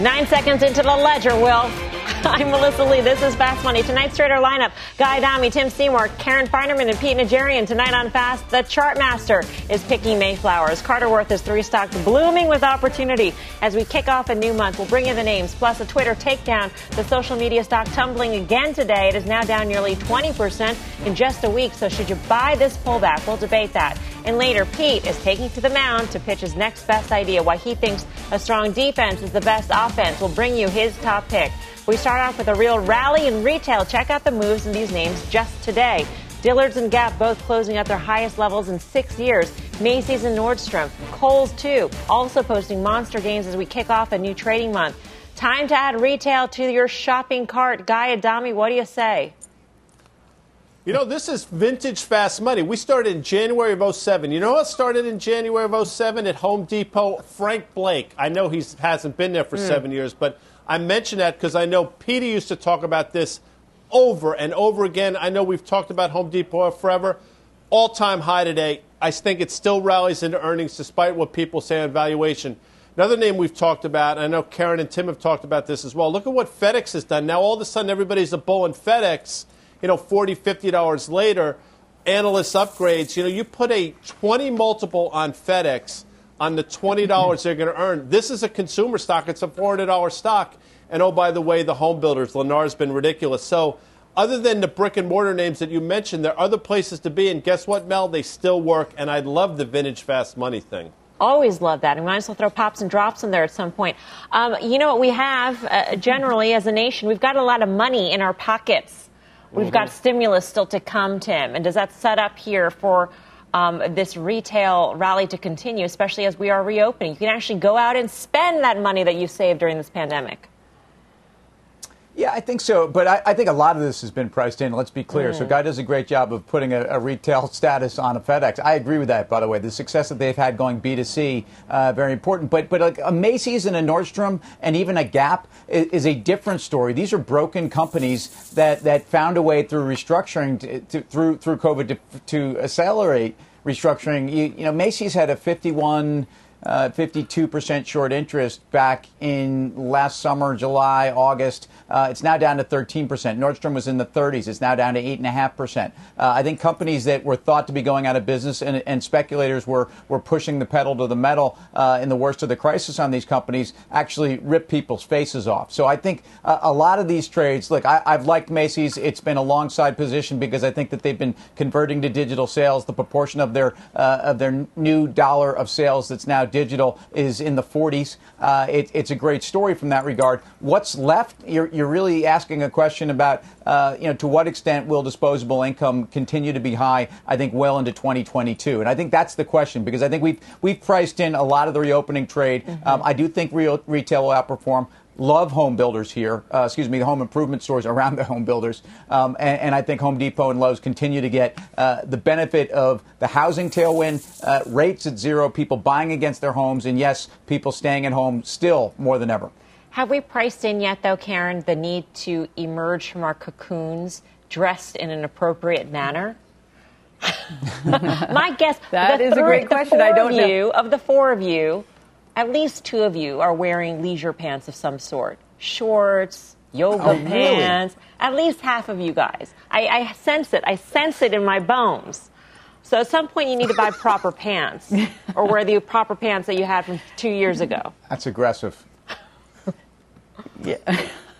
Nine seconds into the ledger, Will. I'm Melissa Lee. This is Fast Money. Tonight's trader lineup: Guy Adami, Tim Seymour, Karen Finerman, and Pete Najarian. Tonight on Fast, the Chartmaster is picking Mayflowers. Carter Worth is three stocks blooming with opportunity. As we kick off a new month, we'll bring you the names plus a Twitter takedown. The social media stock tumbling again today. It is now down nearly 20% in just a week. So should you buy this pullback? We'll debate that. And later, Pete is taking to the mound to pitch his next best idea. Why he thinks a strong defense is the best offense. We'll bring you his top pick. We start off with a real rally in retail. Check out the moves in these names just today. Dillard's and Gap both closing at their highest levels in six years. Macy's and Nordstrom. Kohl's too, also posting monster gains as we kick off a new trading month. Time to add retail to your shopping cart. Guy Adami, what do you say? You know, this is vintage fast money. We started in January of 07. You know what started in January of 07 at Home Depot? Frank Blake. I know he hasn't been there for mm. seven years, but I mention that because I know Peter used to talk about this over and over again. I know we've talked about Home Depot forever. All time high today. I think it still rallies into earnings despite what people say on valuation. Another name we've talked about, I know Karen and Tim have talked about this as well. Look at what FedEx has done. Now, all of a sudden, everybody's a bull in FedEx, you know, $40, $50 later. Analyst upgrades. You know, you put a 20 multiple on FedEx on the $20 they're going to earn. This is a consumer stock. It's a $400 stock. And oh, by the way, the home builders, Lennar's been ridiculous. So, other than the brick and mortar names that you mentioned, there are other places to be. And guess what, Mel? They still work. And I love the vintage fast money thing. Always love that. And we might as well throw pops and drops in there at some point. Um, you know what we have uh, generally as a nation? We've got a lot of money in our pockets. We've mm-hmm. got stimulus still to come, Tim. And does that set up here for um, this retail rally to continue, especially as we are reopening. You can actually go out and spend that money that you saved during this pandemic. Yeah, I think so. But I, I, think a lot of this has been priced in. Let's be clear. Mm. So, Guy does a great job of putting a, a, retail status on a FedEx. I agree with that, by the way. The success that they've had going B2C, uh, very important. But, but like a Macy's and a Nordstrom and even a Gap is, is, a different story. These are broken companies that, that found a way through restructuring, to, to, through, through COVID, to, to accelerate restructuring. You, you know, Macy's had a 51 uh, 52% short interest back in last summer, July, August. Uh, it's now down to 13%. Nordstrom was in the 30s. It's now down to 8.5%. Uh, I think companies that were thought to be going out of business and, and speculators were, were pushing the pedal to the metal uh, in the worst of the crisis on these companies actually ripped people's faces off. So I think uh, a lot of these trades, look, I, have liked Macy's. It's been a long side position because I think that they've been converting to digital sales. The proportion of their, uh, of their new dollar of sales that's now digital is in the 40s. Uh, it, it's a great story from that regard. What's left? You're, you're really asking a question about, uh, you know, to what extent will disposable income continue to be high? I think well into 2022, and I think that's the question because I think we've we've priced in a lot of the reopening trade. Mm-hmm. Um, I do think real, retail will outperform love home builders here, uh, excuse me, the home improvement stores around the home builders. Um, and, and, I think Home Depot and Lowe's continue to get uh, the benefit of the housing tailwind, uh, rates at zero, people buying against their homes, and yes, people staying at home still more than ever. Have we priced in yet, though, Karen, the need to emerge from our cocoons dressed in an appropriate manner? My guess that is a great question. I don't know. Of the four of you, at least two of you are wearing leisure pants of some sort shorts, yoga oh, pants. Really? At least half of you guys. I, I sense it. I sense it in my bones. So at some point, you need to buy proper pants or wear the proper pants that you had from two years ago. That's aggressive. yeah.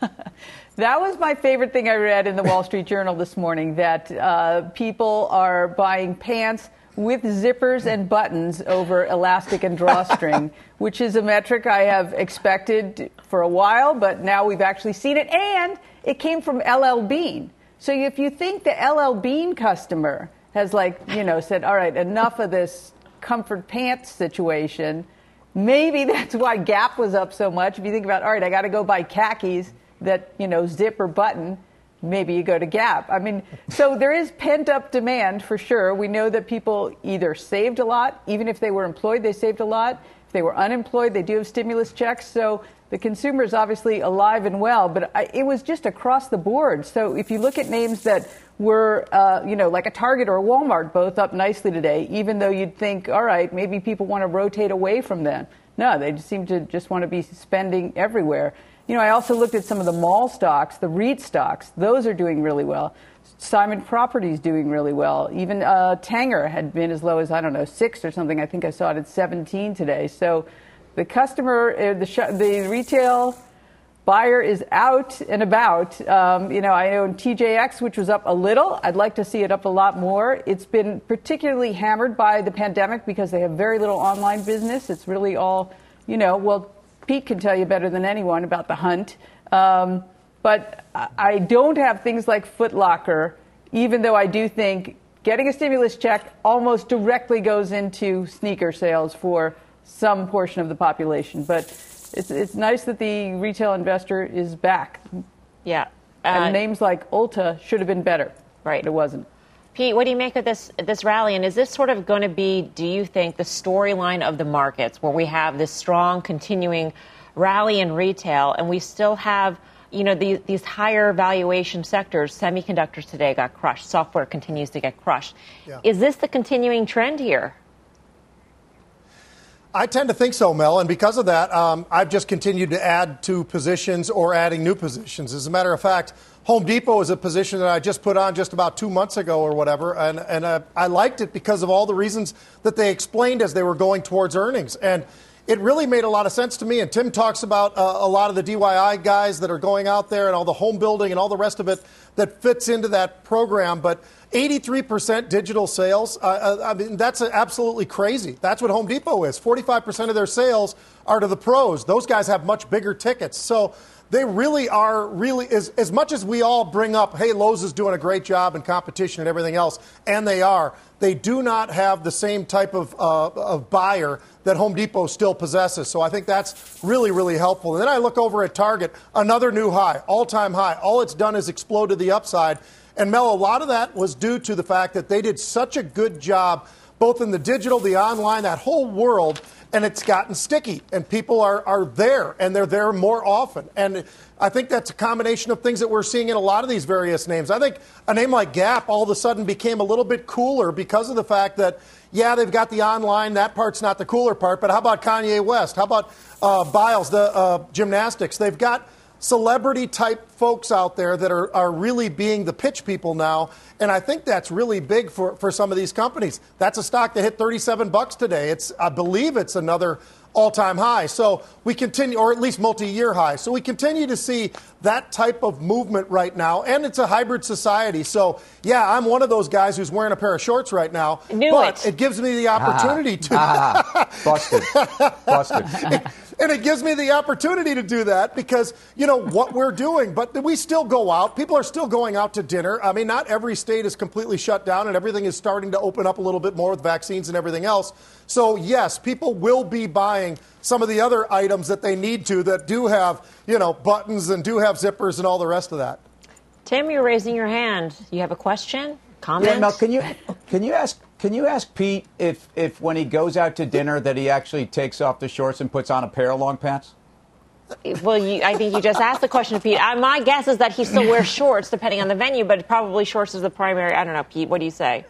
that was my favorite thing I read in the Wall Street Journal this morning that uh, people are buying pants with zippers and buttons over elastic and drawstring, which is a metric I have expected for a while, but now we've actually seen it. And it came from LL Bean. So if you think the LL Bean customer has, like, you know, said, all right, enough of this comfort pants situation, maybe that's why Gap was up so much. If you think about, all right, I got to go buy khakis that you know zip or button. Maybe you go to Gap. I mean, so there is pent up demand for sure. We know that people either saved a lot, even if they were employed, they saved a lot. If they were unemployed, they do have stimulus checks. So the consumer is obviously alive and well, but I, it was just across the board. So if you look at names that were, uh, you know, like a Target or a Walmart, both up nicely today, even though you'd think, all right, maybe people want to rotate away from them. No, they seem to just want to be spending everywhere. You know, I also looked at some of the mall stocks, the REIT stocks. Those are doing really well. Simon Properties doing really well. Even uh, Tanger had been as low as I don't know six or something. I think I saw it at 17 today. So the customer, uh, the sh- the retail buyer is out and about. Um, you know, I own TJX, which was up a little. I'd like to see it up a lot more. It's been particularly hammered by the pandemic because they have very little online business. It's really all, you know, well, Pete can tell you better than anyone about the hunt. Um, but I don't have things like Foot Locker, even though I do think getting a stimulus check almost directly goes into sneaker sales for some portion of the population. But it's, it's nice that the retail investor is back. Yeah. Uh, and names like Ulta should have been better. Right. But it wasn't. Pete, what do you make of this this rally? And is this sort of going to be, do you think, the storyline of the markets, where we have this strong continuing rally in retail, and we still have, you know, these, these higher valuation sectors? Semiconductors today got crushed. Software continues to get crushed. Yeah. Is this the continuing trend here? I tend to think so, Mel, and because of that, um, I've just continued to add to positions or adding new positions. As a matter of fact, Home Depot is a position that I just put on just about two months ago or whatever, and, and uh, I liked it because of all the reasons that they explained as they were going towards earnings. And it really made a lot of sense to me. And Tim talks about uh, a lot of the DIY guys that are going out there and all the home building and all the rest of it that fits into that program. But 83% digital sales. Uh, uh, I mean, that's absolutely crazy. That's what Home Depot is. 45% of their sales are to the pros. Those guys have much bigger tickets. So they really are really as, as much as we all bring up, hey, Lowe's is doing a great job in competition and everything else, and they are. They do not have the same type of, uh, of buyer that Home Depot still possesses. So I think that's really, really helpful. And then I look over at Target, another new high, all time high. All it's done is exploded the upside. And Mel, a lot of that was due to the fact that they did such a good job, both in the digital, the online, that whole world, and it's gotten sticky. And people are, are there, and they're there more often. And I think that's a combination of things that we're seeing in a lot of these various names. I think a name like Gap all of a sudden became a little bit cooler because of the fact that, yeah, they've got the online, that part's not the cooler part, but how about Kanye West? How about uh, Biles, the uh, gymnastics? They've got celebrity type folks out there that are, are really being the pitch people now. And I think that's really big for, for some of these companies. That's a stock that hit 37 bucks today. It's, I believe it's another all time high. So we continue, or at least multi year high. So we continue to see that type of movement right now. And it's a hybrid society. So, yeah, I'm one of those guys who's wearing a pair of shorts right now. Knew but it. it gives me the opportunity to. Ah, ah, ah. busted. Busted. and it gives me the opportunity to do that because you know what we're doing but we still go out people are still going out to dinner i mean not every state is completely shut down and everything is starting to open up a little bit more with vaccines and everything else so yes people will be buying some of the other items that they need to that do have you know buttons and do have zippers and all the rest of that tim you're raising your hand you have a question comment yeah, Mel, can you can you ask can you ask Pete if, if when he goes out to dinner that he actually takes off the shorts and puts on a pair of long pants? Well, you, I think you just asked the question to Pete. I, my guess is that he still wears shorts depending on the venue, but probably shorts is the primary. I don't know, Pete. What do you say?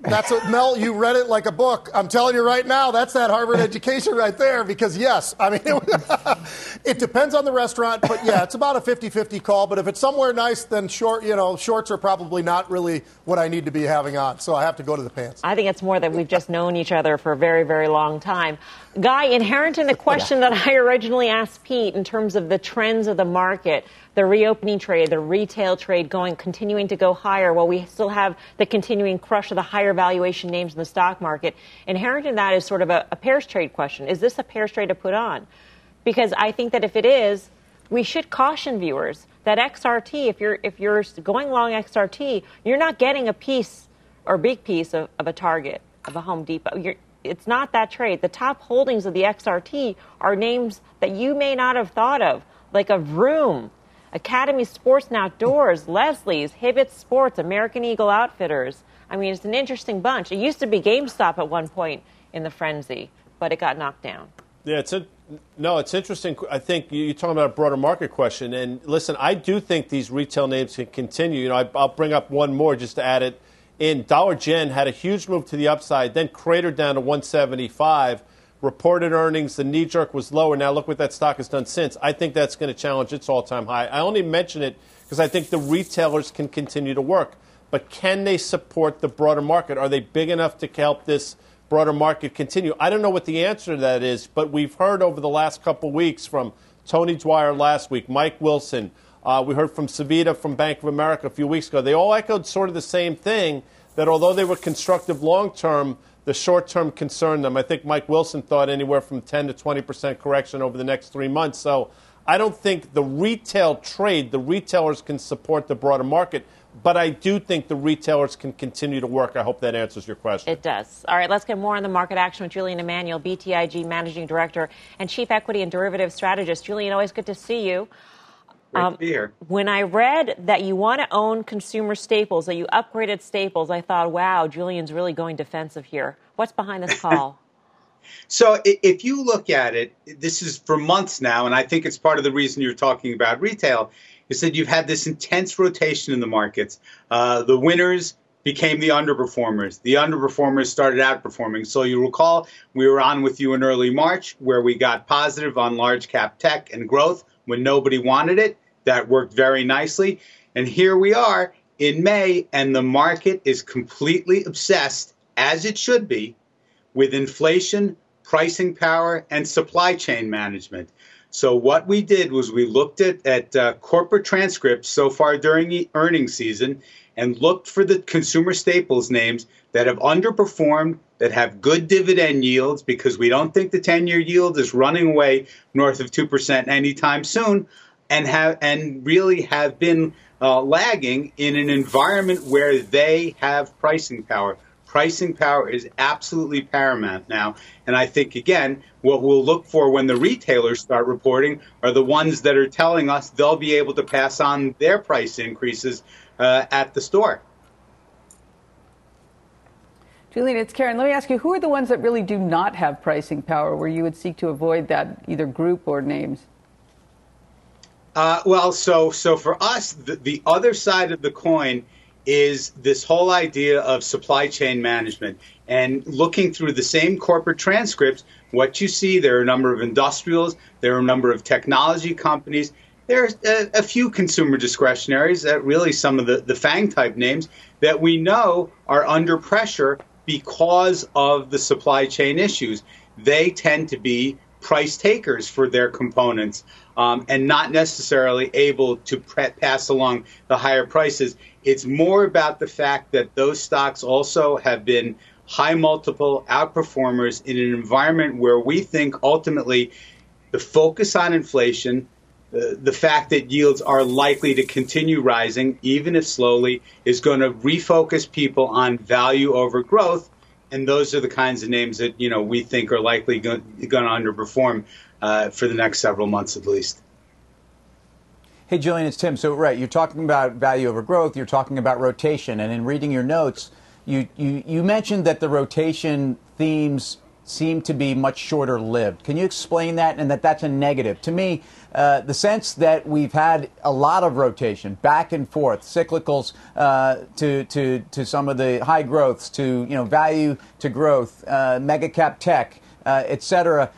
That's what Mel. You read it like a book. I'm telling you right now, that's that Harvard education right there. Because yes, I mean, it, it depends on the restaurant, but yeah, it's about a 50-50 call. But if it's somewhere nice, then short, you know, shorts are probably not really what I need to be having on. So I have to go to the pants. I think it's more that we've just known each other for a very, very long time. Guy, inherent in the question yeah. that I originally asked Pete in terms of the trends of the market the reopening trade, the retail trade going, continuing to go higher while we still have the continuing crush of the higher valuation names in the stock market. Inherent in that is sort of a, a pairs trade question. Is this a pairs trade to put on? Because I think that if it is, we should caution viewers that XRT, if you're, if you're going long XRT, you're not getting a piece or big piece of, of a Target, of a Home Depot. You're, it's not that trade. The top holdings of the XRT are names that you may not have thought of, like a Vroom, Academy Sports and Outdoors, Leslie's, Hibbett Sports, American Eagle Outfitters. I mean, it's an interesting bunch. It used to be GameStop at one point in the frenzy, but it got knocked down. Yeah, it's a, no, it's interesting. I think you're talking about a broader market question, and listen, I do think these retail names can continue. You know, I, I'll bring up one more just to add it in. Dollar Gen had a huge move to the upside, then cratered down to 175. Reported earnings, the knee jerk was lower. Now look what that stock has done since. I think that's going to challenge its all-time high. I only mention it because I think the retailers can continue to work, but can they support the broader market? Are they big enough to help this? broader market continue? I don't know what the answer to that is, but we've heard over the last couple weeks from Tony Dwyer last week, Mike Wilson. Uh, we heard from Savita from Bank of America a few weeks ago. They all echoed sort of the same thing that although they were constructive long term, the short term concerned them. I think Mike Wilson thought anywhere from 10 to 20 percent correction over the next three months. So I don't think the retail trade, the retailers can support the broader market. But I do think the retailers can continue to work. I hope that answers your question. It does. All right, let's get more on the market action with Julian Emanuel, BTIG Managing Director and Chief Equity and Derivative Strategist. Julian, always good to see you. Great um, to be here. When I read that you want to own consumer staples, that you upgraded staples, I thought, wow, Julian's really going defensive here. What's behind this call? so, if you look at it, this is for months now, and I think it's part of the reason you're talking about retail is that you've had this intense rotation in the markets. Uh, the winners became the underperformers. The underperformers started outperforming. So you recall we were on with you in early March where we got positive on large cap tech and growth when nobody wanted it. That worked very nicely. And here we are in May, and the market is completely obsessed, as it should be, with inflation, pricing power, and supply chain management. So what we did was we looked at, at uh, corporate transcripts so far during the earnings season and looked for the consumer staples names that have underperformed, that have good dividend yields, because we don't think the 10-year yield is running away north of 2% anytime soon, and have and really have been uh, lagging in an environment where they have pricing power pricing power is absolutely paramount now. And I think, again, what we'll look for when the retailers start reporting are the ones that are telling us they'll be able to pass on their price increases uh, at the store. Julian, it's Karen. Let me ask you, who are the ones that really do not have pricing power where you would seek to avoid that either group or names? Uh, well, so so for us, the, the other side of the coin is this whole idea of supply chain management. And looking through the same corporate transcripts, what you see, there are a number of industrials, there are a number of technology companies, there's a, a few consumer discretionaries, that really some of the, the FANG type names that we know are under pressure because of the supply chain issues. They tend to be price takers for their components um, and not necessarily able to pre- pass along the higher prices. It's more about the fact that those stocks also have been high multiple outperformers in an environment where we think ultimately the focus on inflation, the, the fact that yields are likely to continue rising, even if slowly, is going to refocus people on value over growth. And those are the kinds of names that you know we think are likely going, to underperform uh, for the next several months at least. Hey, Julian, it's Tim. So, right, you're talking about value over growth, you're talking about rotation, and in reading your notes, you, you, you mentioned that the rotation themes seem to be much shorter lived. Can you explain that and that that's a negative? To me, uh, the sense that we've had a lot of rotation back and forth, cyclicals uh, to, to, to some of the high growths, to you know, value to growth, uh, mega cap tech, uh, et cetera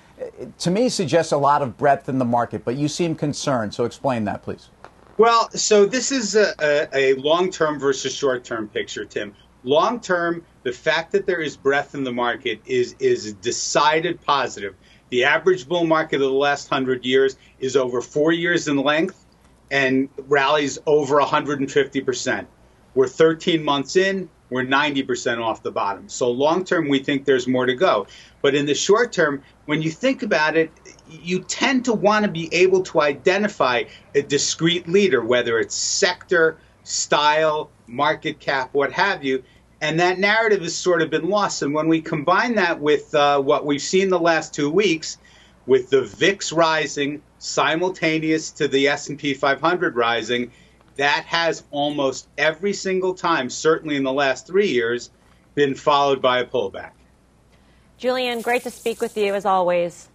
to me suggests a lot of breadth in the market, but you seem concerned. So explain that, please. Well, so this is a, a, a long term versus short term picture, Tim. Long term, the fact that there is breadth in the market is, is decided positive. The average bull market of the last 100 years is over four years in length and rallies over 150%. We're 13 months in, we're 90% off the bottom. So long term, we think there's more to go. But in the short term, when you think about it, you tend to want to be able to identify a discrete leader, whether it's sector, style, market cap, what have you. And that narrative has sort of been lost. And when we combine that with uh, what we've seen the last two weeks, with the VIX rising simultaneous to the S&P 500 rising, that has almost every single time, certainly in the last three years, been followed by a pullback. Julian, great to speak with you as always.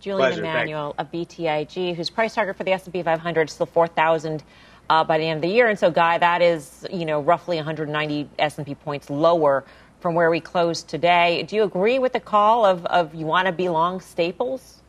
Julian Pleasure, Emanuel of BTIG, whose price target for the S&P 500 is still 4,000 uh, by the end of the year. And so, Guy, that is you know roughly 190 S&P points lower from where we closed today. Do you agree with the call of, of you want to be long staples?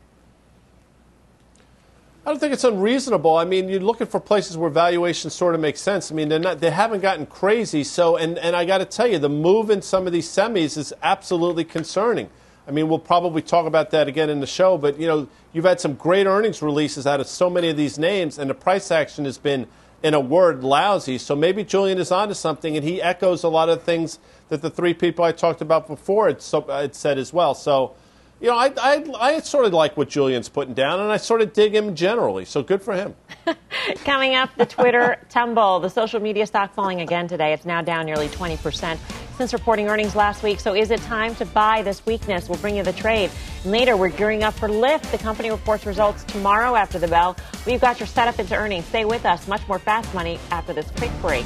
I don't think it's unreasonable. I mean, you're looking for places where valuations sort of make sense. I mean, they're not, they haven't gotten crazy. So, and, and I got to tell you, the move in some of these semis is absolutely concerning. I mean, we'll probably talk about that again in the show, but you know, you've had some great earnings releases out of so many of these names, and the price action has been, in a word, lousy. So maybe Julian is onto something, and he echoes a lot of things that the three people I talked about before had, had said as well. So you know, I, I, I sort of like what Julian's putting down, and I sort of dig him generally. So good for him. Coming up, the Twitter tumble. The social media stock falling again today. It's now down nearly 20% since reporting earnings last week. So is it time to buy this weakness? We'll bring you the trade. And later, we're gearing up for Lyft. The company reports results tomorrow after the bell. We've got your setup into earnings. Stay with us. Much more fast money after this quick break.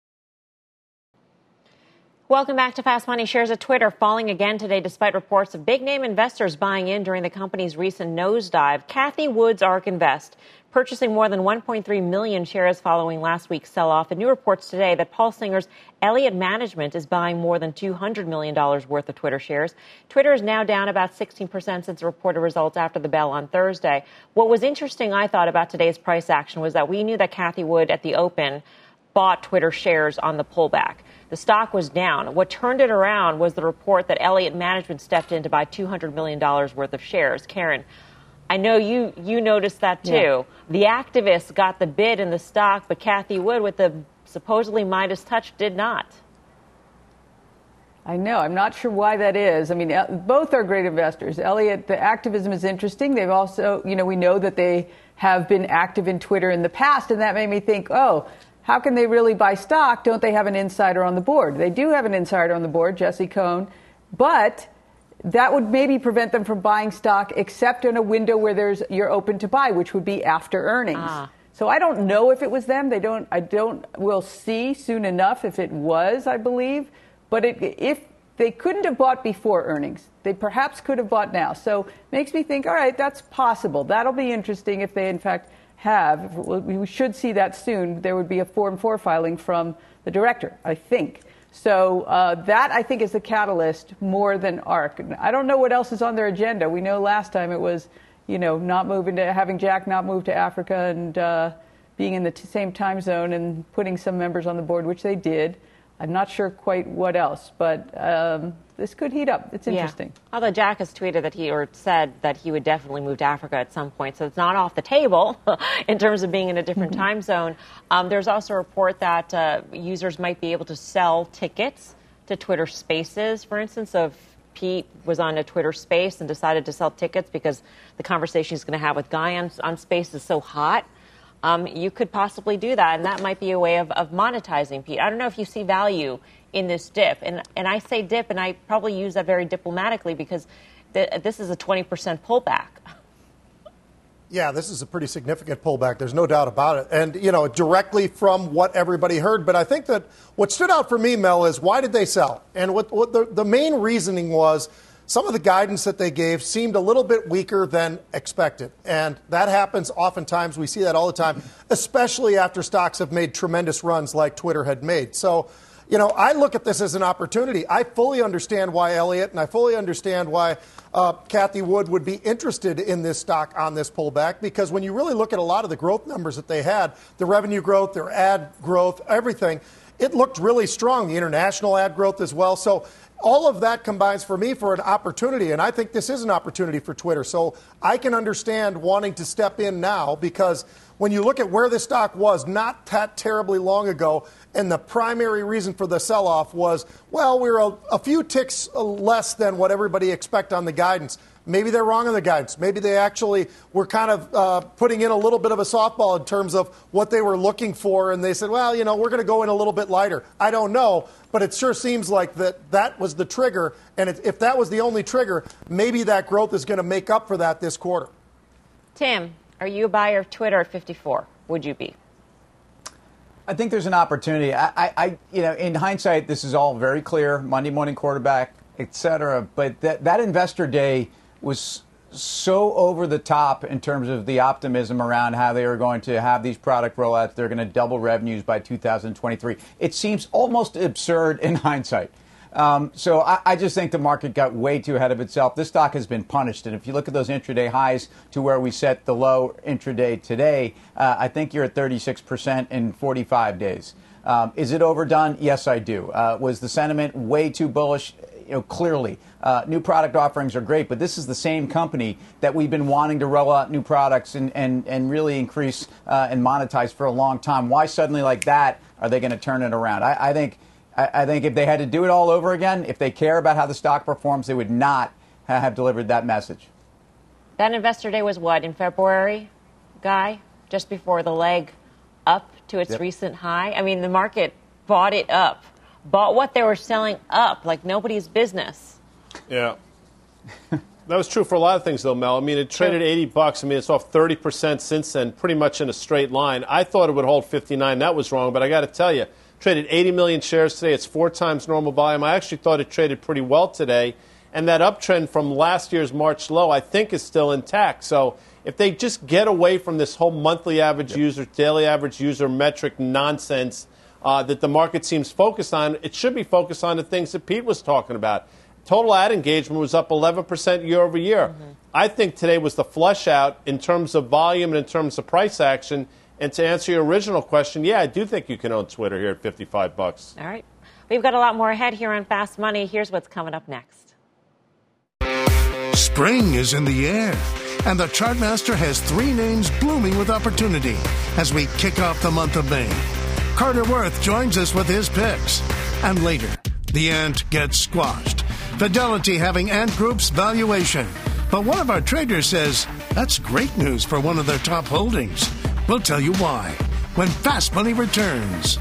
Welcome back to Fast Money. Shares of Twitter falling again today despite reports of big name investors buying in during the company's recent nosedive. Cathie Wood's ARK Invest purchasing more than 1.3 million shares following last week's sell off. And new reports today that Paul Singer's Elliott Management is buying more than $200 million worth of Twitter shares. Twitter is now down about 16% since the reported results after the bell on Thursday. What was interesting, I thought, about today's price action was that we knew that Cathie Wood at the open bought Twitter shares on the pullback. The stock was down. What turned it around was the report that Elliott Management stepped in to buy $200 million worth of shares. Karen, I know you, you noticed that too. Yeah. The activists got the bid in the stock, but Cathie Wood, with the supposedly Midas touch, did not. I know. I'm not sure why that is. I mean, both are great investors. Elliott, the activism is interesting. They've also, you know, we know that they have been active in Twitter in the past, and that made me think, oh, how can they really buy stock? Don't they have an insider on the board? They do have an insider on the board, Jesse Cohn, but that would maybe prevent them from buying stock except in a window where there's you're open to buy, which would be after earnings. Ah. So I don't know if it was them. They don't. I don't. We'll see soon enough if it was. I believe, but it, if they couldn't have bought before earnings, they perhaps could have bought now. So makes me think. All right, that's possible. That'll be interesting if they in fact have, we should see that soon, there would be a Form 4 filing from the director, I think. So uh, that, I think, is the catalyst more than ARK. I don't know what else is on their agenda. We know last time it was, you know, not moving to, having Jack not move to Africa and uh, being in the t- same time zone and putting some members on the board, which they did. I'm not sure quite what else, but um, this could heat up. It's interesting. Yeah. Although Jack has tweeted that he or said that he would definitely move to Africa at some point, so it's not off the table in terms of being in a different mm-hmm. time zone. Um, there's also a report that uh, users might be able to sell tickets to Twitter Spaces, for instance, of Pete was on a Twitter space and decided to sell tickets because the conversation he's going to have with Guy on, on Space is so hot um, you could possibly do that, and that might be a way of, of monetizing Pete. I don't know if you see value in this dip, and and I say dip, and I probably use that very diplomatically because th- this is a twenty percent pullback. Yeah, this is a pretty significant pullback. There's no doubt about it. And, you know, directly from what everybody heard. But I think that what stood out for me, Mel, is why did they sell? And what, what the, the main reasoning was some of the guidance that they gave seemed a little bit weaker than expected. And that happens oftentimes. We see that all the time, especially after stocks have made tremendous runs like Twitter had made. So, you know, I look at this as an opportunity. I fully understand why Elliott and I fully understand why uh, Cathie Wood would be interested in this stock on this pullback because when you really look at a lot of the growth numbers that they had, the revenue growth, their ad growth, everything, it looked really strong. The international ad growth as well. So all of that combines for me for an opportunity, and I think this is an opportunity for Twitter. So I can understand wanting to step in now because when you look at where this stock was not that terribly long ago, and the primary reason for the sell off was, well, we are a, a few ticks less than what everybody expect on the guidance. Maybe they're wrong on the guidance. Maybe they actually were kind of uh, putting in a little bit of a softball in terms of what they were looking for, and they said, well, you know, we're going to go in a little bit lighter. I don't know, but it sure seems like that that was the trigger, and if that was the only trigger, maybe that growth is going to make up for that this quarter. Tim, are you a buyer of Twitter at 54? Would you be? I think there's an opportunity. I, I, I, you know, in hindsight, this is all very clear. Monday morning quarterback, et cetera. But that, that investor day was so over the top in terms of the optimism around how they are going to have these product rollouts. They're going to double revenues by 2023. It seems almost absurd in hindsight. Um, so I, I, just think the market got way too ahead of itself. This stock has been punished, and if you look at those intraday highs to where we set the low intraday today, uh, I think you're at 36% in 45 days. Um, is it overdone? Yes, I do. Uh, was the sentiment way too bullish? You know, clearly. Uh, new product offerings are great, but this is the same company that we've been wanting to roll out new products and, and, and really increase uh, and monetize for a long time. Why suddenly, like that, are they going to turn it around? I, I think I, think if they had to do it all over again, if they care about how the stock performs, they would not have delivered that message. That investor day was what in February, Guy, just before the leg up to its yep. recent high. I mean, the market bought it up, bought what they were selling up like nobody's business. Yeah. that was true for a lot of things, though, Mel. I mean, it traded 80 bucks. I mean, it's off 30% since then, pretty much in a straight line. I thought it would hold 59. That was wrong, but I got to tell you, traded 80 million shares today. It's four times normal volume. I actually thought it traded pretty well today. And that uptrend from last year's March low, I think, is still intact. So if they just get away from this whole monthly average yep. user, daily average user metric nonsense uh, that the market seems focused on, it should be focused on the things that Pete was talking about. Total ad engagement was up 11% year over year. Mm-hmm. I think today was the flush out in terms of volume and in terms of price action. And to answer your original question, yeah, I do think you can own Twitter here at 55 bucks. All right. We've got a lot more ahead here on Fast Money. Here's what's coming up next. Spring is in the air, and the Chartmaster has three names blooming with opportunity as we kick off the month of May. Carter Worth joins us with his picks. And later, the ant gets squashed. Fidelity having Ant Group's valuation. But one of our traders says that's great news for one of their top holdings. We'll tell you why when Fast Money returns.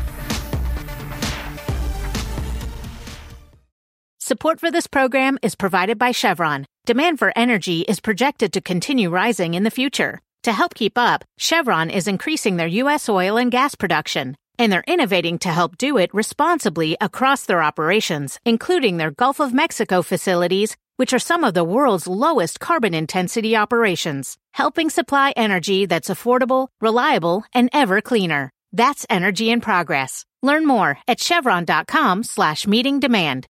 Support for this program is provided by Chevron. Demand for energy is projected to continue rising in the future. To help keep up, Chevron is increasing their U.S. oil and gas production, and they're innovating to help do it responsibly across their operations, including their Gulf of Mexico facilities which are some of the world's lowest carbon intensity operations, helping supply energy that's affordable, reliable, and ever cleaner. That's energy in progress. Learn more at chevron.com slash meeting demand.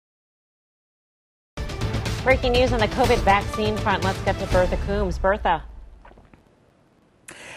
Breaking news on the COVID vaccine front. Let's get to Bertha Coombs. Bertha.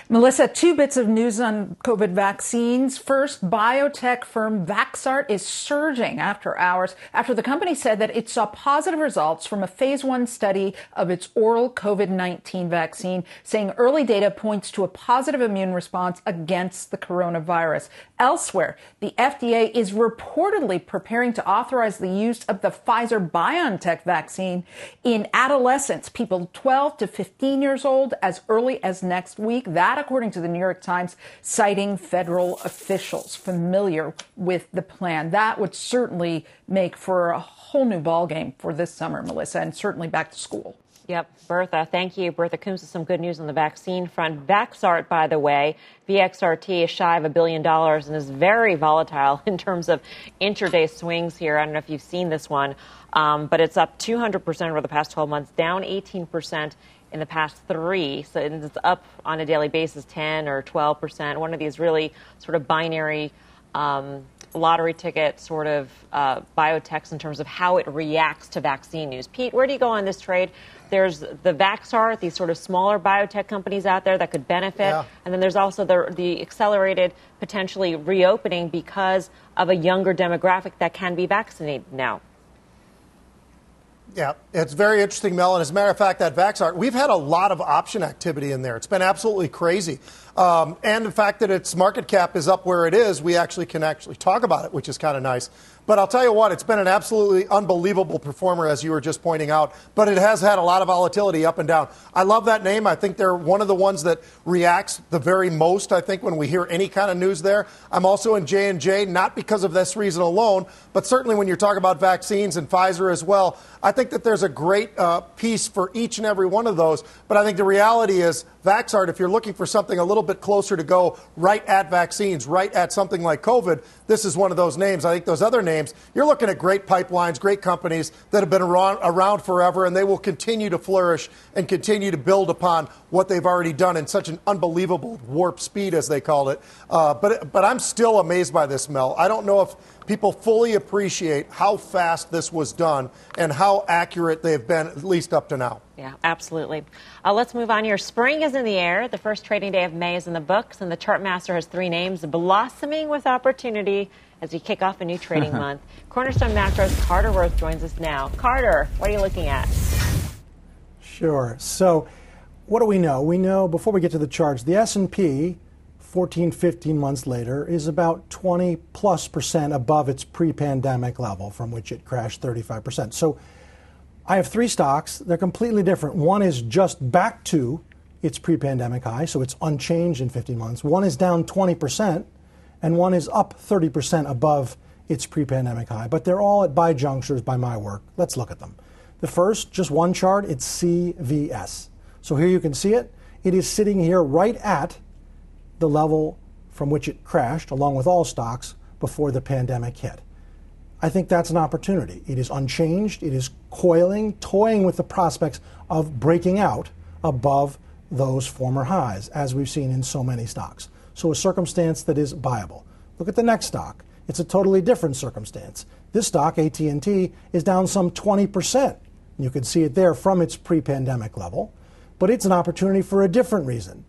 Melissa, two bits of news on COVID vaccines. First, biotech firm Vaxart is surging after hours after the company said that it saw positive results from a phase one study of its oral COVID-19 vaccine, saying early data points to a positive immune response against the coronavirus. Elsewhere, the FDA is reportedly preparing to authorize the use of the Pfizer BioNTech vaccine in adolescents, people 12 to 15 years old, as early as next week. That according to the New York Times, citing federal officials familiar with the plan. That would certainly make for a whole new ballgame for this summer, Melissa, and certainly back to school. Yep, Bertha, thank you. Bertha Coombs with some good news on the vaccine front. Vaxart, by the way, VXRT is shy of a billion dollars and is very volatile in terms of intraday swings here. I don't know if you've seen this one, um, but it's up 200% over the past 12 months, down 18% in the past three. So it's up on a daily basis 10 or 12%. One of these really sort of binary. Um, lottery ticket sort of uh, biotechs in terms of how it reacts to vaccine news. Pete, where do you go on this trade? There's the Vaxart, these sort of smaller biotech companies out there that could benefit, yeah. and then there's also the, the accelerated potentially reopening because of a younger demographic that can be vaccinated now. Yeah, it's very interesting, Mel. And as a matter of fact, that Vaxart, we've had a lot of option activity in there. It's been absolutely crazy. Um, and the fact that its market cap is up where it is, we actually can actually talk about it, which is kind of nice. But I'll tell you what, it's been an absolutely unbelievable performer, as you were just pointing out. But it has had a lot of volatility up and down. I love that name. I think they're one of the ones that reacts the very most. I think when we hear any kind of news there. I'm also in J and J, not because of this reason alone, but certainly when you're talking about vaccines and Pfizer as well. I think that there's a great uh, piece for each and every one of those. But I think the reality is Vaxart, if you're looking for something a little bit closer to go right at vaccines, right at something like COVID, this is one of those names. I think those other names, you're looking at great pipelines, great companies that have been around, around forever, and they will continue to flourish and continue to build upon what they've already done in such an unbelievable warp speed, as they call it. Uh, but, but I'm still amazed by this, Mel. I don't know if people fully appreciate how fast this was done and how accurate they've been, at least up to now. Yeah, absolutely. Uh, let's move on here. Spring is in the air. The first trading day of May is in the books, and the chart master has three names blossoming with opportunity as we kick off a new trading month. Cornerstone Macro's Carter Worth joins us now. Carter, what are you looking at? Sure. So, what do we know? We know before we get to the charts, the S&P 14, 15 months later is about 20 plus percent above its pre pandemic level from which it crashed 35%. So I have three stocks. They're completely different. One is just back to its pre pandemic high, so it's unchanged in 15 months. One is down 20%, and one is up 30% above its pre pandemic high. But they're all at buy junctures by my work. Let's look at them. The first, just one chart, it's CVS. So here you can see it. It is sitting here right at the level from which it crashed, along with all stocks, before the pandemic hit. I think that's an opportunity. It is unchanged, it is coiling, toying with the prospects of breaking out above those former highs, as we've seen in so many stocks. So, a circumstance that is viable. Look at the next stock. It's a totally different circumstance. This stock, AT&T, is down some 20%. You can see it there from its pre-pandemic level, but it's an opportunity for a different reason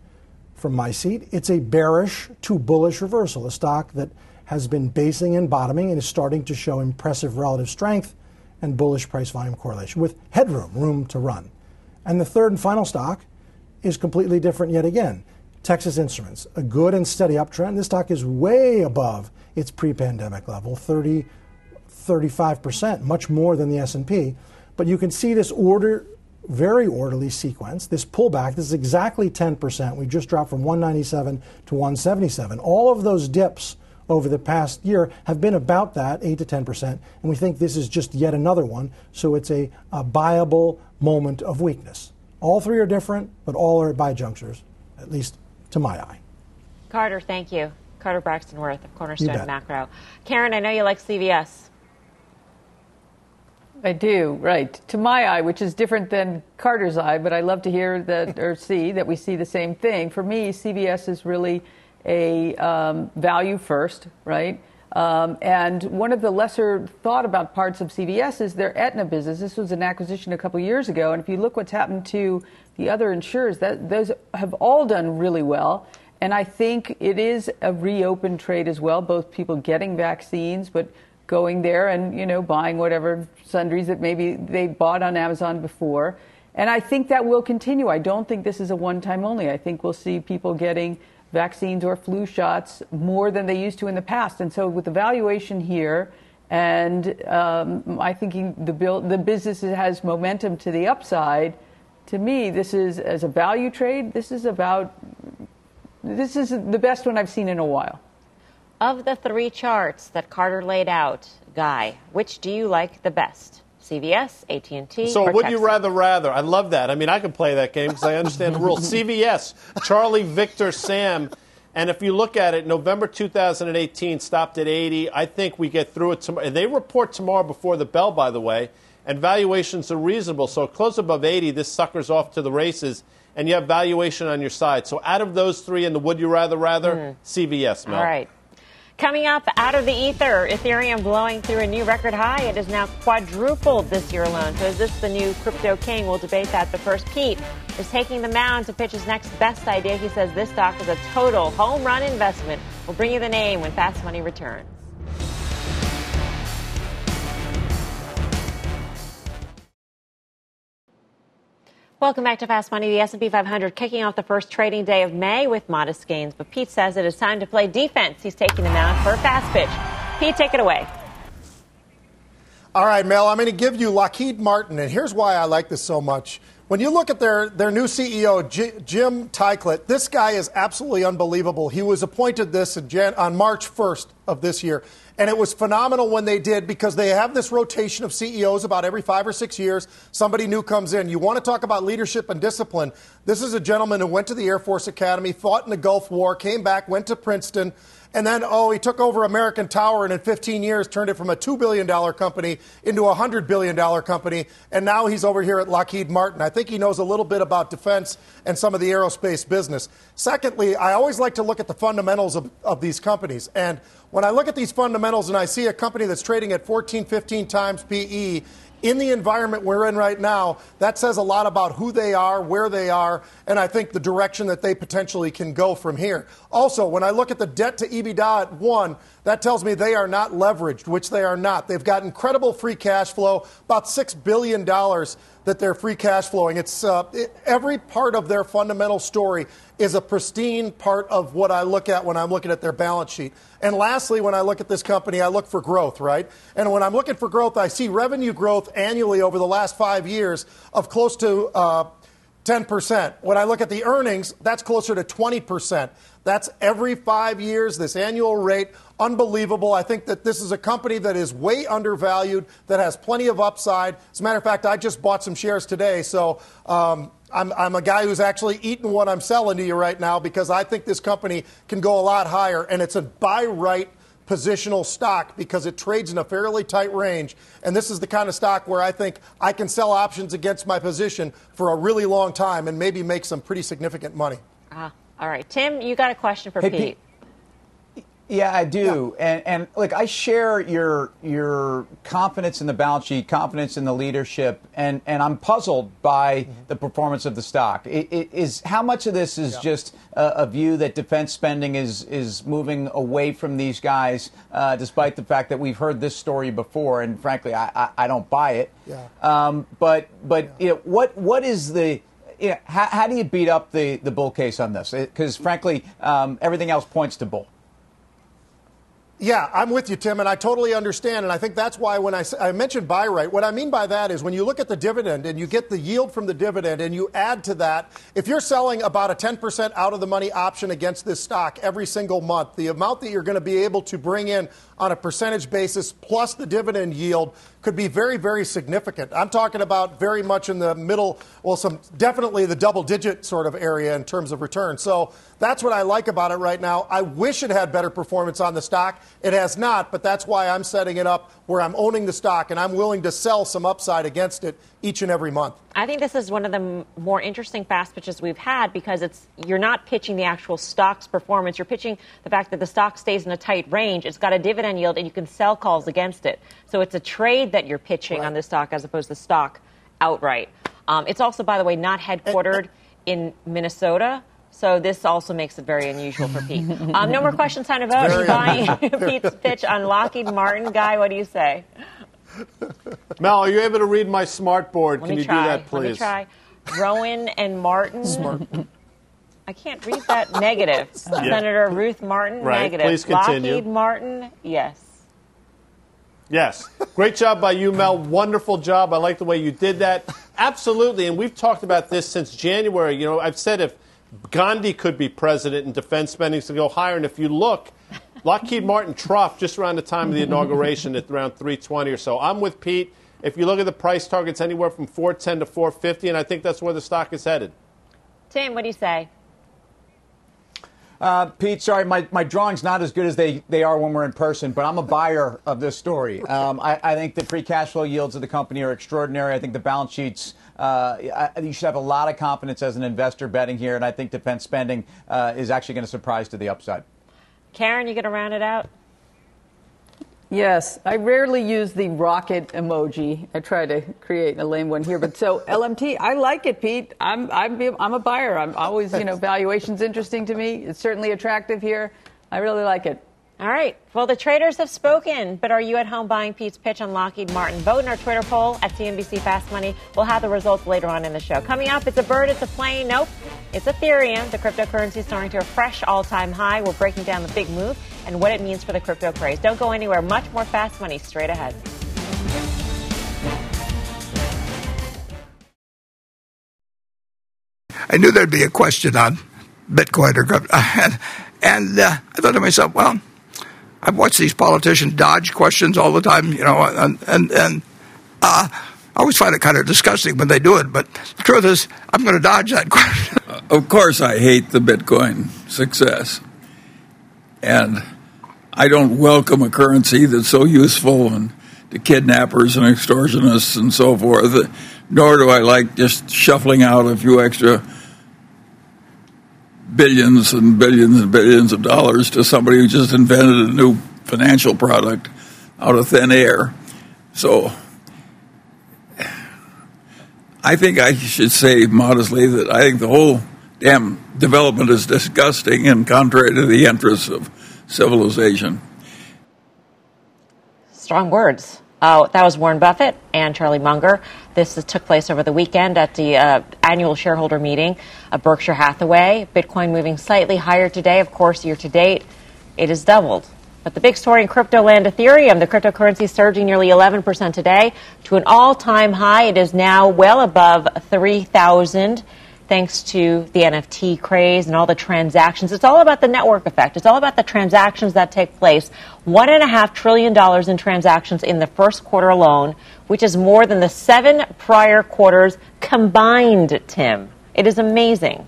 from my seat. It's a bearish to bullish reversal, a stock that has been basing and bottoming and is starting to show impressive relative strength and bullish price volume correlation with headroom, room to run. And the third and final stock is completely different yet again. Texas Instruments, a good and steady uptrend. This stock is way above its pre-pandemic level, 30 35%, much more than the S&P. But you can see this order very orderly sequence. This pullback, this is exactly 10%. We just dropped from 197 to 177. All of those dips over the past year have been about that, 8 to 10%, and we think this is just yet another one. So it's a, a buyable moment of weakness. All three are different, but all are at buy junctures, at least to my eye. Carter, thank you. Carter Braxton Worth of Cornerstone Macro. Karen, I know you like CVS. I do, right. To my eye, which is different than Carter's eye, but I love to hear that or see that we see the same thing. For me, CVS is really a um, value first, right? Um, and one of the lesser thought about parts of CVS is their Aetna business. This was an acquisition a couple years ago, and if you look what's happened to the other insurers, that those have all done really well. And I think it is a reopened trade as well, both people getting vaccines, but going there and you know buying whatever sundries that maybe they bought on Amazon before. And I think that will continue. I don't think this is a one time only. I think we'll see people getting vaccines or flu shots more than they used to in the past. And so with the valuation here, and um, I think the, the business has momentum to the upside. To me, this is as a value trade. This is about this is the best one I've seen in a while. Of the three charts that Carter laid out, Guy, which do you like the best? CVS, AT&T. So would you rather rather? I love that. I mean, I can play that game because I understand the rules. CVS, Charlie, Victor, Sam. And if you look at it, November 2018 stopped at 80. I think we get through it tomorrow. They report tomorrow before the bell, by the way, and valuations are reasonable. So close above 80, this sucker's off to the races, and you have valuation on your side. So out of those three in the would you rather rather, hmm. CVS, Mel. All right. Coming up out of the ether, Ethereum blowing through a new record high. It is now quadrupled this year alone. So is this the new crypto king? We'll debate that. But first, Pete is taking the mound to pitch his next best idea. He says this stock is a total home run investment. We'll bring you the name when Fast Money returns. Welcome back to Fast Money. The S&P 500 kicking off the first trading day of May with modest gains. But Pete says it is time to play defense. He's taking them out for a fast pitch. Pete, take it away. All right, Mel, I'm going to give you Lockheed Martin, and here's why I like this so much. When you look at their, their new CEO, J- Jim Taiclet, this guy is absolutely unbelievable. He was appointed this Jan- on March 1st of this year, and it was phenomenal when they did because they have this rotation of CEOs about every five or six years. Somebody new comes in. You want to talk about leadership and discipline. This is a gentleman who went to the Air Force Academy, fought in the Gulf War, came back, went to Princeton. And then, oh, he took over American Tower and in 15 years turned it from a $2 billion company into a $100 billion company. And now he's over here at Lockheed Martin. I think he knows a little bit about defense and some of the aerospace business. Secondly, I always like to look at the fundamentals of, of these companies. And when I look at these fundamentals and I see a company that's trading at 14, 15 times PE, in the environment we're in right now, that says a lot about who they are, where they are, and I think the direction that they potentially can go from here. Also, when I look at the debt to EBITDA at one, that tells me they are not leveraged, which they are not. They've got incredible free cash flow, about $6 billion that they're free cash flowing. It's uh, it, every part of their fundamental story is a pristine part of what I look at when I'm looking at their balance sheet. And lastly, when I look at this company, I look for growth, right? And when I'm looking for growth, I see revenue growth annually over the last five years of close to uh, 10%. When I look at the earnings, that's closer to 20%. That's every five years, this annual rate. Unbelievable. I think that this is a company that is way undervalued, that has plenty of upside. As a matter of fact, I just bought some shares today. So um, I'm, I'm a guy who's actually eating what I'm selling to you right now because I think this company can go a lot higher. And it's a buy right positional stock because it trades in a fairly tight range. And this is the kind of stock where I think I can sell options against my position for a really long time and maybe make some pretty significant money. Ah, all right. Tim, you got a question for Hey, Pete. Pete. Yeah, I do. And and look, I share your your confidence in the balance sheet, confidence in the leadership, and, and I'm puzzled by the performance of the stock. It, it is how much of this is just a, a view that defense spending is is moving away from these guys, uh, despite the fact that we've heard this story before, and frankly, I, I, I don't buy it. Yeah. Um, but but you know, what what is the you know, how, how do you beat up the, the bull case on this? Because frankly, um, everything else points to bull. Yeah, I'm with you, Tim, and I totally understand. And I think that's why when I, I mentioned buy right, what I mean by that is when you look at the dividend and you get the yield from the dividend and you add to that, if you're selling about a 10% out of the money option against this stock every single month, the amount that you're going to be able to bring in on a percentage basis plus the dividend yield could be very, very significant. I'm talking about very much in the middle, well, some definitely the double digit sort of area in terms of return. So that's what I like about it right now. I wish it had better performance on the stock. It has not, but that's why I'm setting it up where I'm owning the stock and I'm willing to sell some upside against it each and every month. I think this is one of the m- more interesting fast pitches we've had because it's you're not pitching the actual stock's performance. You're pitching the fact that the stock stays in a tight range. It's got a dividend yield, and you can sell calls against it. So it's a trade that you're pitching on this stock as opposed to the stock outright. Um, it's also, by the way, not headquartered in Minnesota. So this also makes it very unusual for Pete. Um, no more questions. Time to vote. Buying Pete's pitch on Lockheed Martin. Guy, what do you say? Mel, are you able to read my smart board? Let Can you try. do that, please? Let me try. Rowan and Martin. Smart. I can't read that. Negative. Yeah. Senator Ruth Martin. Right. Negative. Please continue. Lockheed Martin. Yes. Yes. Great job by you, Mel. Wonderful job. I like the way you did that. Absolutely. And we've talked about this since January. You know, I've said if Gandhi could be president and defense spending to go higher, and if you look, Lockheed Martin troughed just around the time of the inauguration at around 320 or so. I'm with Pete. If you look at the price targets, anywhere from 410 to 450, and I think that's where the stock is headed. Tim, what do you say? Uh, Pete, sorry, my, my drawing's not as good as they, they are when we're in person, but I'm a buyer of this story. Um, I, I think the free cash flow yields of the company are extraordinary. I think the balance sheets, uh, I, you should have a lot of confidence as an investor betting here, and I think defense spending uh, is actually going to surprise to the upside. Karen, you going to round it out? Yes, I rarely use the rocket emoji. I try to create a lame one here, but so LMT, I like it, Pete. I'm I'm I'm a buyer. I'm always you know valuation's interesting to me. It's certainly attractive here. I really like it. All right. Well, the traders have spoken, but are you at home buying Pete's pitch on Lockheed Martin? Vote in our Twitter poll at CNBC Fast Money. We'll have the results later on in the show. Coming up, it's a bird, it's a plane. Nope, it's Ethereum. The cryptocurrency soaring to a fresh all-time high. We're breaking down the big move and what it means for the crypto craze. Don't go anywhere. Much more Fast Money straight ahead. I knew there'd be a question on Bitcoin or crypto, and, and uh, I thought to myself, well I've watched these politicians dodge questions all the time, you know, and and, and uh, I always find it kind of disgusting when they do it. But the truth is, I'm going to dodge that question. Uh, of course, I hate the Bitcoin success, and I don't welcome a currency that's so useful and to kidnappers and extortionists and so forth. Nor do I like just shuffling out a few extra billions and billions and billions of dollars to somebody who just invented a new financial product out of thin air. So I think I should say modestly that I think the whole damn development is disgusting and contrary to the interests of civilization. Strong words. Uh, that was Warren Buffett and Charlie Munger. This took place over the weekend at the uh, annual shareholder meeting of Berkshire Hathaway. Bitcoin moving slightly higher today. Of course, year to date, it has doubled. But the big story in crypto land, Ethereum, the cryptocurrency surging nearly 11% today to an all time high. It is now well above 3,000 thanks to the NFT craze and all the transactions. It's all about the network effect. It's all about the transactions that take place. One and a half trillion dollars in transactions in the first quarter alone, which is more than the seven prior quarters combined, Tim. It is amazing.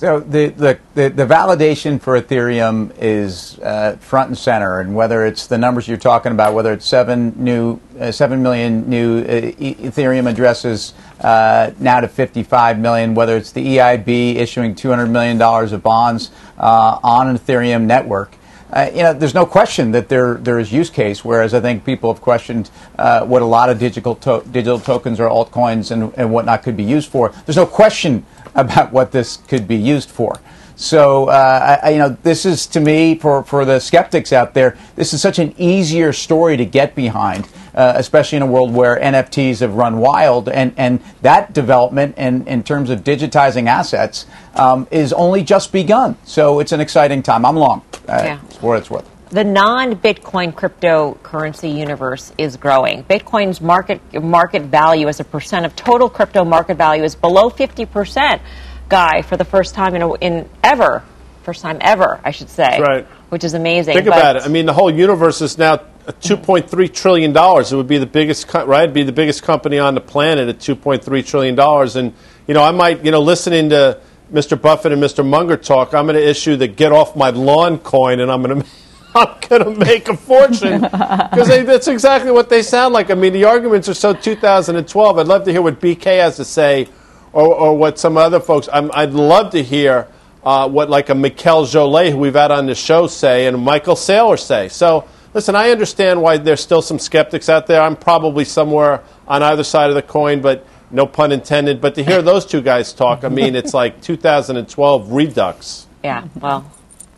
So the, the, the, validation for Ethereum is uh, front and center, and whether it's the numbers you're talking about, whether it's seven new, uh, seven million new uh, Ethereum addresses uh, now to 55 million, whether it's the EIB issuing 200 million dollars of bonds uh, on an Ethereum network. Uh, you know, there's no question that there there is use case. Whereas I think people have questioned what a lot of digital to- digital tokens or altcoins and, and whatnot could be used for. There's no question about what this could be used for. So, uh, I, you know, this is to me, for, for the skeptics out there, this is such an easier story to get behind, uh, especially in a world where NFTs have run wild. And, and that development, in, in terms of digitizing assets, um, is only just begun. So, it's an exciting time. I'm long, uh, yeah. for what it's worth the non-Bitcoin cryptocurrency universe is growing. Bitcoin's market market value as a percent of total crypto market value is below 50 percent. Guy, for the first time in, a, in ever, first time ever, I should say. right. Which is amazing. Think but about it. I mean, the whole universe is now 2.3 trillion dollars. It would be the biggest, right? It'd be the biggest company on the planet at 2.3 trillion dollars. And you know, I might, you know, listening to Mr. Buffett and Mr. Munger talk, I'm going to issue the "Get Off My Lawn" coin, and I'm going to I'm going to make a fortune. Because that's exactly what they sound like. I mean, the arguments are so 2012. I'd love to hear what BK has to say or, or what some other folks. i would love to hear uh, what, like, a Mikel Jolet, who we've had on the show, say, and Michael Saylor say. So, listen, I understand why there's still some skeptics out there. I'm probably somewhere on either side of the coin, but no pun intended. But to hear those two guys talk, I mean, it's like 2012 redux. Yeah, well,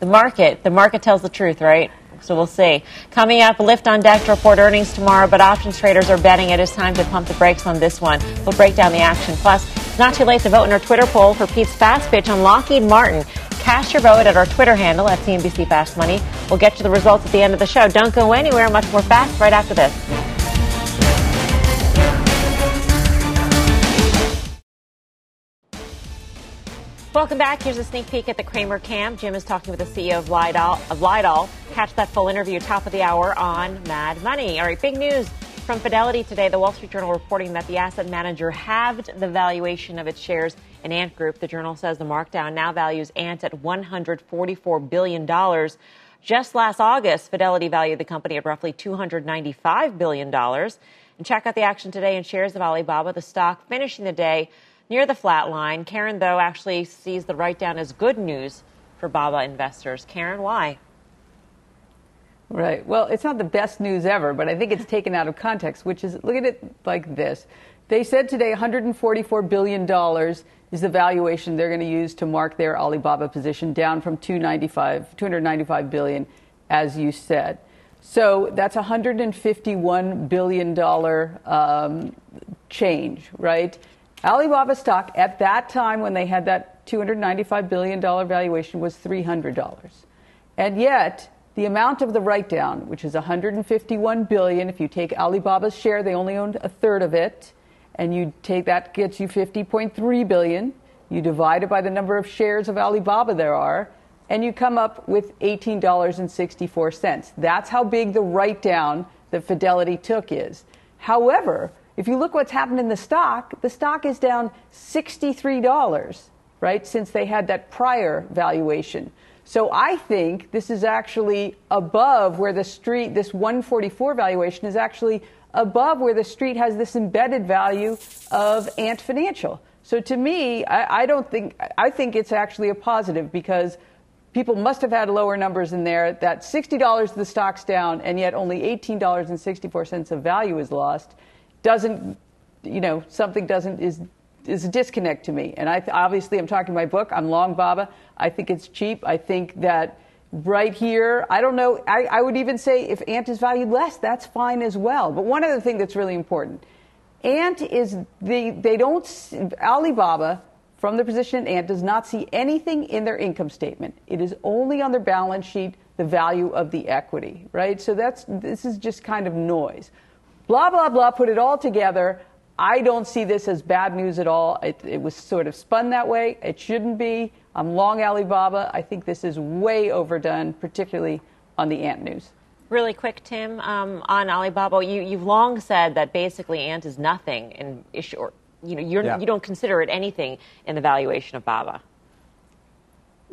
the market, the market tells the truth, right? So we'll see. Coming up, Lyft on deck to report earnings tomorrow, but options traders are betting it is time to pump the brakes on this one. We'll break down the action. Plus, it's not too late to vote in our Twitter poll for Pete's fast pitch on Lockheed Martin. Cast your vote at our Twitter handle at CNBC Fast Money. We'll get you the results at the end of the show. Don't go anywhere. Much more fast right after this. Welcome back. Here's a sneak peek at the Cramer camp. Jim is talking with the CEO of Lidl. Of Lidl. Catch that full interview top of the hour on Mad Money. All right, big news From Fidelity today, the Wall Street Journal reporting that the asset manager halved the valuation of its shares in Ant Group. The journal says the markdown now values Ant at $144 billion. Just last August, Fidelity valued the company at roughly $295 billion. And check out the action today in shares of Alibaba, the stock finishing the day near the flat line. Karen, though, actually sees the write down as good news for Baba investors. Karen, why? Right. Well, it's not the best news ever, but I think it's taken out of context, which is look at it like this. They said today $144 billion is the valuation they're going to use to mark their Alibaba position down from 295, 295 billion, as you said. So that's $151 billion um, change, right? Alibaba stock at that time when they had that $295 billion valuation was $300. And yet, the amount of the write down, which is 151 billion, if you take Alibaba's share, they only owned a third of it, and you take that gets you 50.3 billion. You divide it by the number of shares of Alibaba there are, and you come up with $18.64. That's how big the write down that Fidelity took is. However, if you look what's happened in the stock, the stock is down $63, right, since they had that prior valuation. So I think this is actually above where the street, this 144 valuation is actually above where the street has this embedded value of Ant Financial. So to me, I, I don't think, I think it's actually a positive because people must have had lower numbers in there. That $60 the stock's down and yet only $18.64 of value is lost doesn't, you know, something doesn't, is is a disconnect to me. And I obviously I'm talking my book. I'm long Baba. I think it's cheap. I think that right here, I don't know. I, I would even say if Ant is valued less, that's fine as well. But one other thing that's really important, Ant is the they don't Alibaba from the position Ant does not see anything in their income statement. It is only on their balance sheet the value of the equity, right? So that's this is just kind of noise. Blah blah blah. Put it all together. I don't see this as bad news at all. It, it, was sort of spun that way. It shouldn't be. I'm long Alibaba. I think this is way overdone, particularly on the Ant news. Really quick, Tim, um, on Alibaba, you, you've long said that basically Ant is nothing in issue, or, you know, yeah. you don't consider it anything in the valuation of Baba.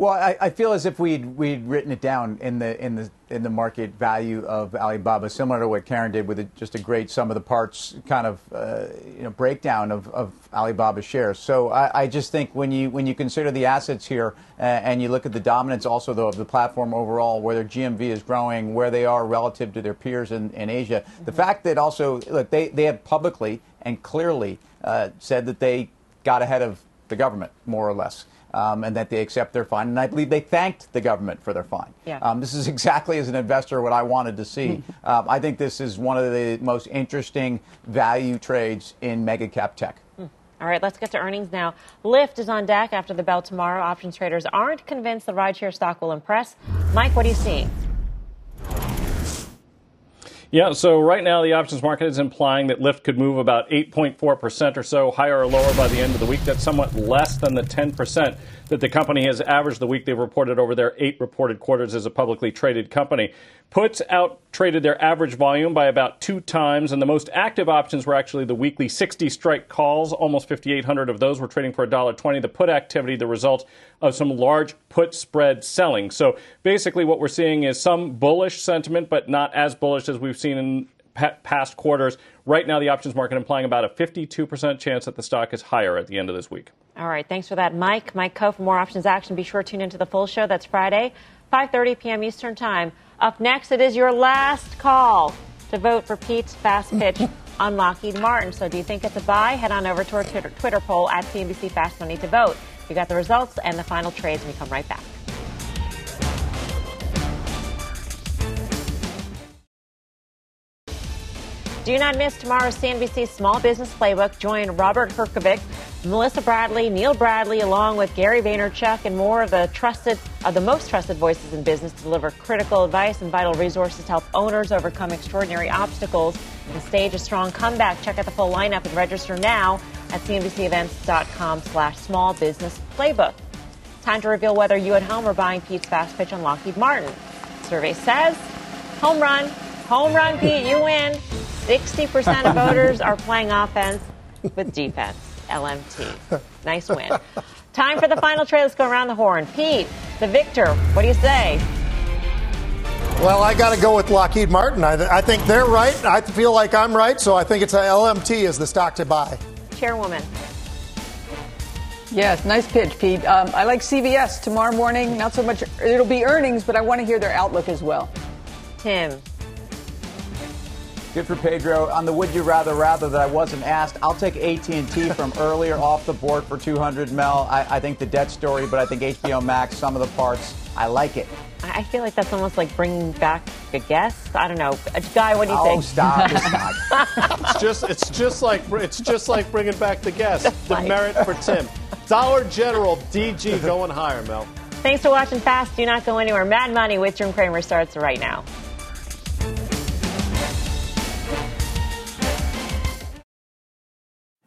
Well, I, I, feel as if we'd we'd written it down in the in the in the market value of Alibaba, similar to what Karen did with a, just a great sum of the parts kind of uh, you know breakdown of, of Alibaba shares. So I, I, just think when you when you consider the assets here uh, and you look at the dominance also though of the platform overall, where their GMV is growing, where they are relative to their peers in, in Asia, mm-hmm. the fact that also look they they have publicly and clearly uh, said that they got ahead of the government more or less um, and that they accept their fine. And I believe they thanked the government for their fine. Yeah. Um, this is exactly as an investor what I wanted to see. um, I think this is one of the most interesting value trades in mega cap tech. Hmm. All right, let's get to earnings now. Lyft is on deck after the bell tomorrow. Options traders aren't convinced the rideshare stock will impress. Mike, what are you seeing? Yeah, so right now the options market is implying that Lyft could move about 8.4% or so higher or lower by the end of the week. That's somewhat less than the 10% that the company has averaged the week they've reported over their eight reported quarters as a publicly traded company. Puts out traded their average volume by about two times, and the most active options were actually the weekly 60 strike calls. Almost 5,800 of those were trading for $1.20. The put activity, the result of some large put spread selling. So basically, what we're seeing is some bullish sentiment, but not as bullish as we've seen in past quarters. Right now, the options market implying about a 52% chance that the stock is higher at the end of this week. All right, thanks for that, Mike. Mike Khouw for more options action. Be sure to tune into the full show. That's Friday, 5:30 p.m. Eastern Time. Up next, it is your last call to vote for Pete's fast pitch on Lockheed Martin. So do you think it's a buy? Head on over to our Twitter, Twitter poll at CNBC Fast Money to vote. We got the results and the final trades, and we come right back. Do not miss tomorrow's CNBC Small Business Playbook. Join Robert Herjavec Melissa Bradley, Neil Bradley, along with Gary Vaynerchuk and more of the trusted, of the most trusted voices in business to deliver critical advice and vital resources to help owners overcome extraordinary obstacles and stage a strong comeback. Check out the full lineup and register now at cnbcevents.com slash small business playbook. Time to reveal whether you at home are buying Pete's fast pitch on Lockheed Martin. Survey says, home run, home run, Pete, you win. 60% of voters are playing offense with defense. LMT. Nice win. Time for the final trade. Let's go around the horn. Pete, the victor, what do you say? Well, I got to go with Lockheed Martin. I, th- I, think they're right. I feel like I'm right, so I think it's a LMT as the stock to buy. Chairwoman. Yes, nice pitch, Pete. Um, I like CVS tomorrow morning. Not so much, it'll be earnings, but I want to hear their outlook as well. Tim. Good for Pedro. On the would you rather rather that I wasn't asked, I'll take AT&T from earlier off the board for 200 mil. I, I think the debt story, but I think HBO Max, sum of the parts, I like it. I feel like that's almost like bringing back a guest. I don't know, a guy. What do you oh, think? Oh, stop! stop. it's just, it's just like, it's just like bringing back the guest. The merit for Tim. Dollar General DG going higher, Mel. Thanks for watching Fast. Do not go anywhere. Mad Money with Jim Cramer starts right now.